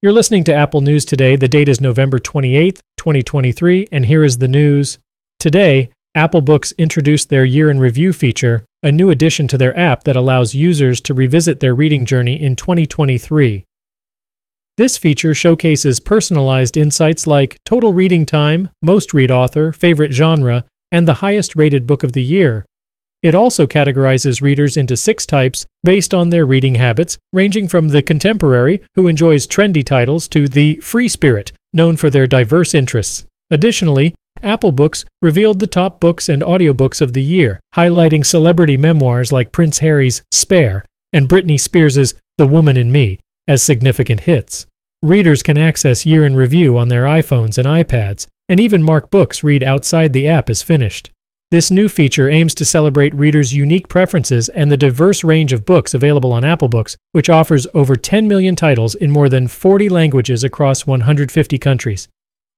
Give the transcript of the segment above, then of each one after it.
You're listening to Apple News Today. The date is November 28th, 2023, and here is the news. Today, Apple Books introduced their year in review feature, a new addition to their app that allows users to revisit their reading journey in 2023. This feature showcases personalized insights like total reading time, most read author, favorite genre, and the highest rated book of the year. It also categorizes readers into six types based on their reading habits, ranging from the contemporary, who enjoys trendy titles, to the free spirit, known for their diverse interests. Additionally, Apple Books revealed the top books and audiobooks of the year, highlighting celebrity memoirs like Prince Harry's Spare and Britney Spears' The Woman in Me as significant hits. Readers can access year in review on their iPhones and iPads, and even mark books read outside the app as finished. This new feature aims to celebrate readers' unique preferences and the diverse range of books available on Apple Books, which offers over 10 million titles in more than 40 languages across 150 countries.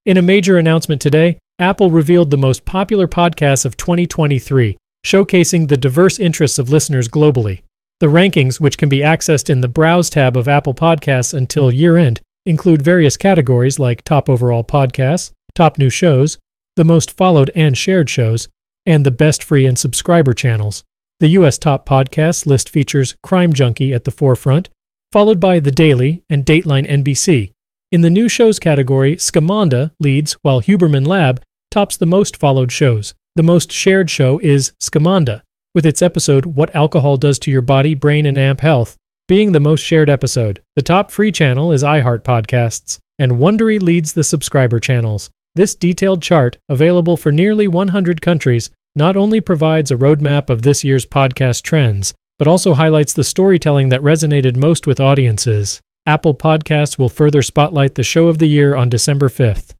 In a major announcement today, Apple revealed the most popular podcasts of 2023, showcasing the diverse interests of listeners globally. The rankings, which can be accessed in the Browse tab of Apple Podcasts until year end, include various categories like Top Overall Podcasts, Top New Shows, the most followed and shared shows, and the best free and subscriber channels. The US top podcasts list features Crime Junkie at the forefront, followed by The Daily and Dateline NBC. In the new shows category, Scamanda leads while Huberman Lab tops the most followed shows. The most shared show is Scamanda, with its episode What Alcohol Does to Your Body, Brain, and Amp Health being the most shared episode. The top free channel is iHeart Podcasts, and Wondery leads the subscriber channels. This detailed chart, available for nearly 100 countries, not only provides a roadmap of this year's podcast trends, but also highlights the storytelling that resonated most with audiences. Apple Podcasts will further spotlight the show of the year on December 5th.